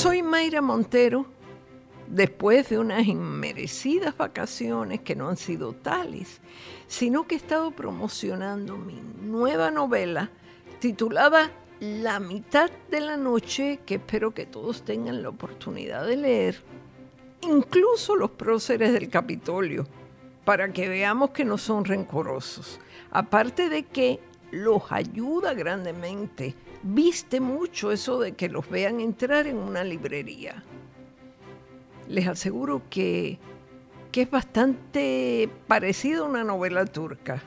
Soy Mayra Montero. Después de unas inmerecidas vacaciones que no han sido tales, sino que he estado promocionando mi nueva novela titulada La mitad de la noche, que espero que todos tengan la oportunidad de leer, incluso los próceres del Capitolio, para que veamos que no son rencorosos. Aparte de que los ayuda grandemente. Viste mucho eso de que los vean entrar en una librería. Les aseguro que, que es bastante parecido a una novela turca.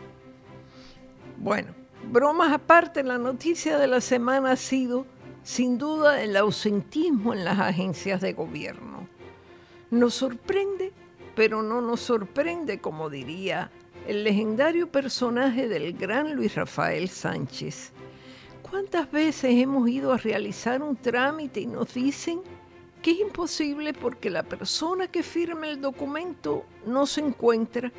Bueno, bromas aparte, la noticia de la semana ha sido, sin duda, el ausentismo en las agencias de gobierno. Nos sorprende, pero no nos sorprende, como diría el legendario personaje del gran Luis Rafael Sánchez. ¿Cuántas veces hemos ido a realizar un trámite y nos dicen que es imposible porque la persona que firma el documento no se encuentra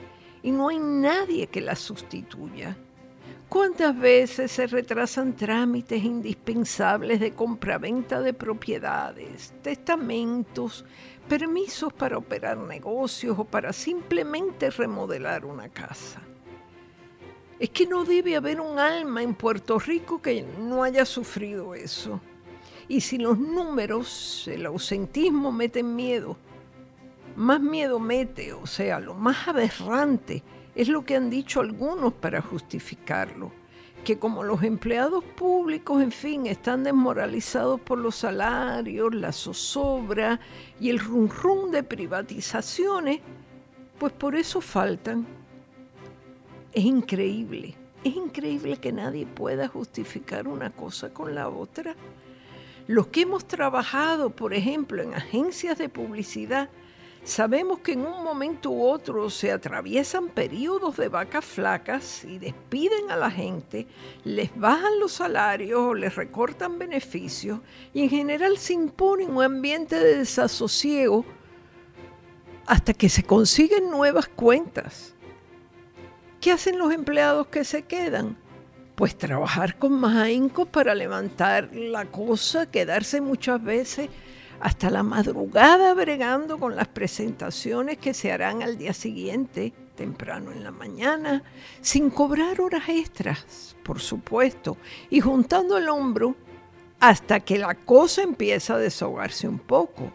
y no hay nadie que la sustituya? ¿Cuántas veces se retrasan trámites indispensables de compraventa de propiedades, testamentos, permisos para operar negocios o para simplemente remodelar una casa? Es que no debe haber un alma en Puerto Rico que no haya sufrido eso. Y si los números, el ausentismo meten miedo, más miedo mete, o sea, lo más aberrante es lo que han dicho algunos para justificarlo, que como los empleados públicos, en fin, están desmoralizados por los salarios, la zozobra y el rum rum de privatizaciones, pues por eso faltan. Es increíble, es increíble que nadie pueda justificar una cosa con la otra. Los que hemos trabajado, por ejemplo, en agencias de publicidad, Sabemos que en un momento u otro se atraviesan periodos de vacas flacas y despiden a la gente, les bajan los salarios o les recortan beneficios y en general se impone un ambiente de desasosiego hasta que se consiguen nuevas cuentas. ¿Qué hacen los empleados que se quedan? Pues trabajar con más ahínco para levantar la cosa, quedarse muchas veces hasta la madrugada bregando con las presentaciones que se harán al día siguiente, temprano en la mañana, sin cobrar horas extras, por supuesto, y juntando el hombro hasta que la cosa empieza a desahogarse un poco.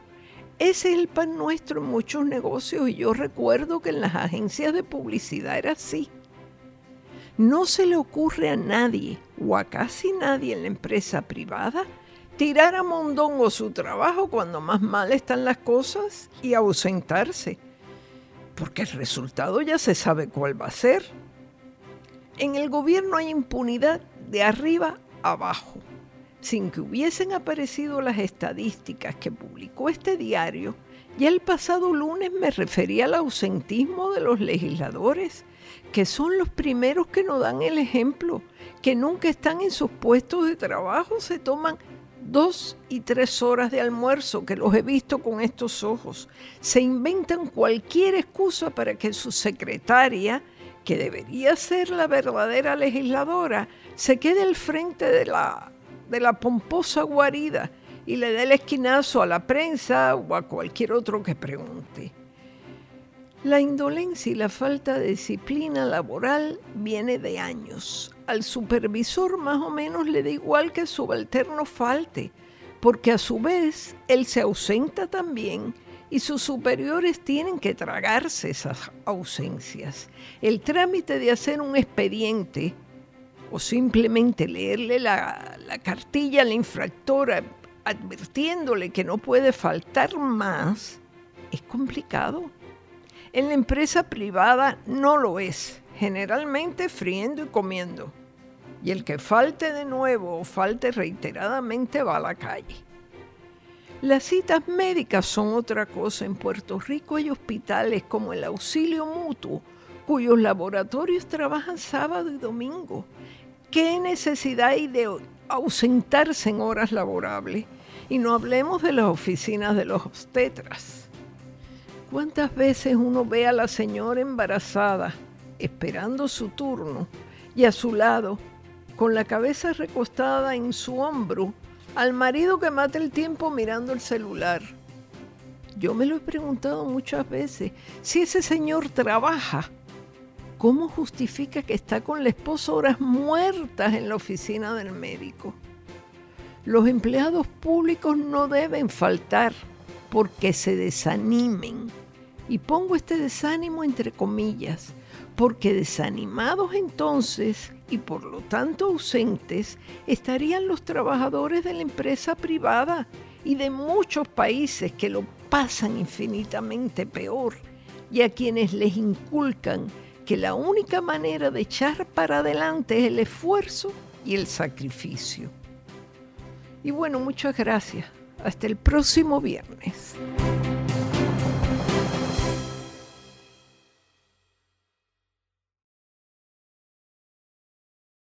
Ese es el pan nuestro en muchos negocios y yo recuerdo que en las agencias de publicidad era así. No se le ocurre a nadie o a casi nadie en la empresa privada tirar a mondongo su trabajo cuando más mal están las cosas y ausentarse, porque el resultado ya se sabe cuál va a ser. En el gobierno hay impunidad de arriba abajo. Sin que hubiesen aparecido las estadísticas que publicó este diario, ya el pasado lunes me refería al ausentismo de los legisladores, que son los primeros que nos dan el ejemplo, que nunca están en sus puestos de trabajo, se toman dos y tres horas de almuerzo, que los he visto con estos ojos. Se inventan cualquier excusa para que su secretaria, que debería ser la verdadera legisladora, se quede al frente de la, de la pomposa guarida y le dé el esquinazo a la prensa o a cualquier otro que pregunte. La indolencia y la falta de disciplina laboral viene de años. Al supervisor más o menos le da igual que el subalterno falte, porque a su vez él se ausenta también y sus superiores tienen que tragarse esas ausencias. El trámite de hacer un expediente o simplemente leerle la, la cartilla a la infractora advirtiéndole que no puede faltar más es complicado. En la empresa privada no lo es, generalmente friendo y comiendo. Y el que falte de nuevo o falte reiteradamente va a la calle. Las citas médicas son otra cosa. En Puerto Rico hay hospitales como el Auxilio Mutuo, cuyos laboratorios trabajan sábado y domingo. ¿Qué necesidad hay de ausentarse en horas laborables? Y no hablemos de las oficinas de los obstetras. ¿Cuántas veces uno ve a la señora embarazada esperando su turno y a su lado, con la cabeza recostada en su hombro, al marido que mata el tiempo mirando el celular. Yo me lo he preguntado muchas veces. Si ese señor trabaja, ¿cómo justifica que está con la esposa horas muertas en la oficina del médico? Los empleados públicos no deben faltar porque se desanimen. Y pongo este desánimo entre comillas, porque desanimados entonces y por lo tanto ausentes estarían los trabajadores de la empresa privada y de muchos países que lo pasan infinitamente peor y a quienes les inculcan que la única manera de echar para adelante es el esfuerzo y el sacrificio. Y bueno, muchas gracias. Hasta el próximo viernes.